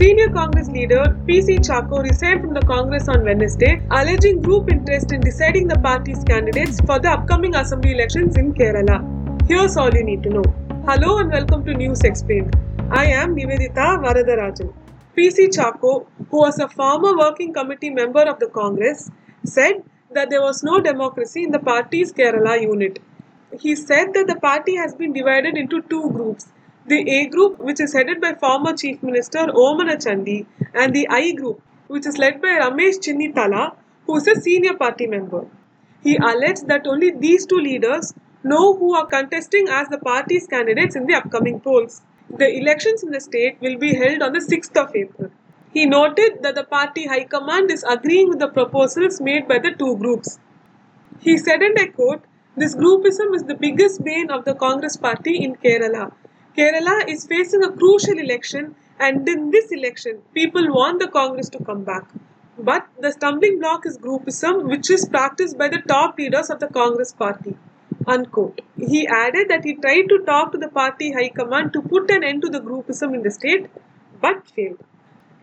Senior Congress leader PC Chacko resigned from the Congress on Wednesday, alleging group interest in deciding the party's candidates for the upcoming assembly elections in Kerala. Here's all you need to know. Hello and welcome to News Explained. I am Nivedita Varadarajan. PC Chacko, who was a former working committee member of the Congress, said that there was no democracy in the party's Kerala unit. He said that the party has been divided into two groups the A group, which is headed by former Chief Minister Oommen Chandy, and the I group, which is led by Ramesh Chennithala, who is a senior party member. He alleged that only these two leaders know who are contesting as the party's candidates in the upcoming polls. The elections in the state will be held on the 6th of April. He noted that the party high command is agreeing with the proposals made by the two groups. He said, and I quote, This groupism is the biggest bane of the Congress party in Kerala. Kerala is facing a crucial election, and in this election, people want the Congress to come back. But the stumbling block is groupism, which is practiced by the top leaders of the Congress party. Unquote. He added that he tried to talk to the party high command to put an end to the groupism in the state, but failed.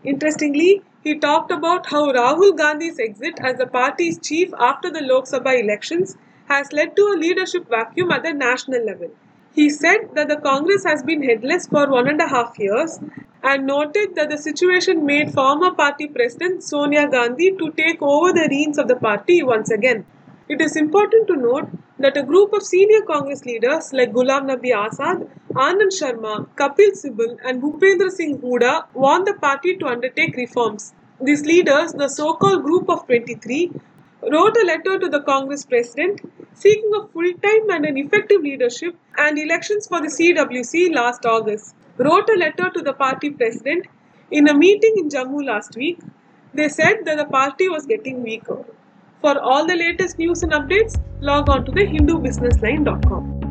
Interestingly, he talked about how Rahul Gandhi's exit as the party's chief after the Lok Sabha elections has led to a leadership vacuum at the national level. He said that the Congress has been headless for one and a half years and noted that the situation made former party president Sonia Gandhi to take over the reins of the party once again. It is important to note that a group of senior Congress leaders like Ghulam Nabi Azad, Anand Sharma, Kapil Sibal, and Bhupendra Singh Hooda want the party to undertake reforms. These leaders, the so called Group of 23, wrote a letter to the Congress president seeking a full time and an effective leadership and elections for the CWC last August. Wrote a letter to the party president in a meeting in Jammu last week. They said that the party was getting weaker. For all the latest news and updates, log on to the HinduBusinessLine.com.